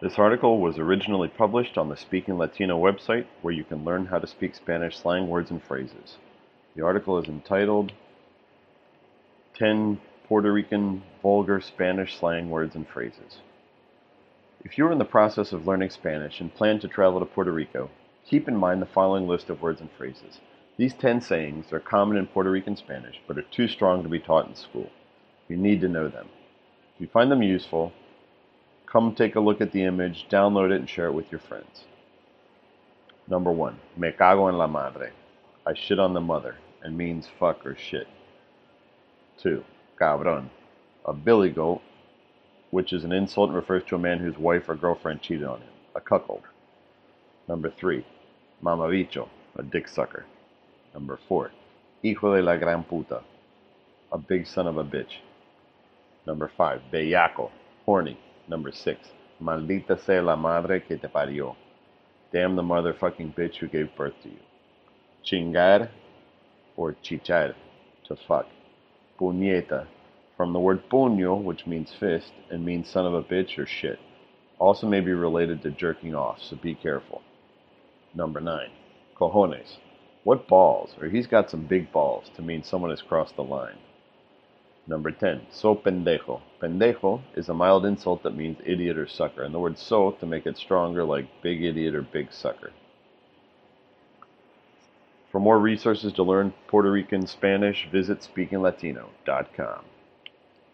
This article was originally published on the Speaking Latino website, where you can learn how to speak Spanish slang words and phrases. The article is entitled 10 Puerto Rican Vulgar Spanish Slang Words and Phrases. If you are in the process of learning Spanish and plan to travel to Puerto Rico, keep in mind the following list of words and phrases. These 10 sayings are common in Puerto Rican Spanish, but are too strong to be taught in school. You need to know them. If you find them useful, come take a look at the image, download it, and share it with your friends. Number one, me cago en la madre. I shit on the mother, and means fuck or shit. Two, cabron. A billy goat, which is an insult and refers to a man whose wife or girlfriend cheated on him. A cuckold. Number three, mamabicho. A dick sucker. Number four, hijo de la gran puta. A big son of a bitch. Number five, bellaco. Horny. Number six, maldita sea la madre que te parió. Damn the motherfucking bitch who gave birth to you. Chingar or chichar, to fuck. Puñeta, from the word puño, which means fist, and means son of a bitch or shit. Also may be related to jerking off, so be careful. Number nine, cojones. What balls? Or he's got some big balls, to mean someone has crossed the line. Number 10, so pendejo. Pendejo is a mild insult that means idiot or sucker, and the word so to make it stronger, like big idiot or big sucker. For more resources to learn Puerto Rican Spanish, visit speakinglatino.com.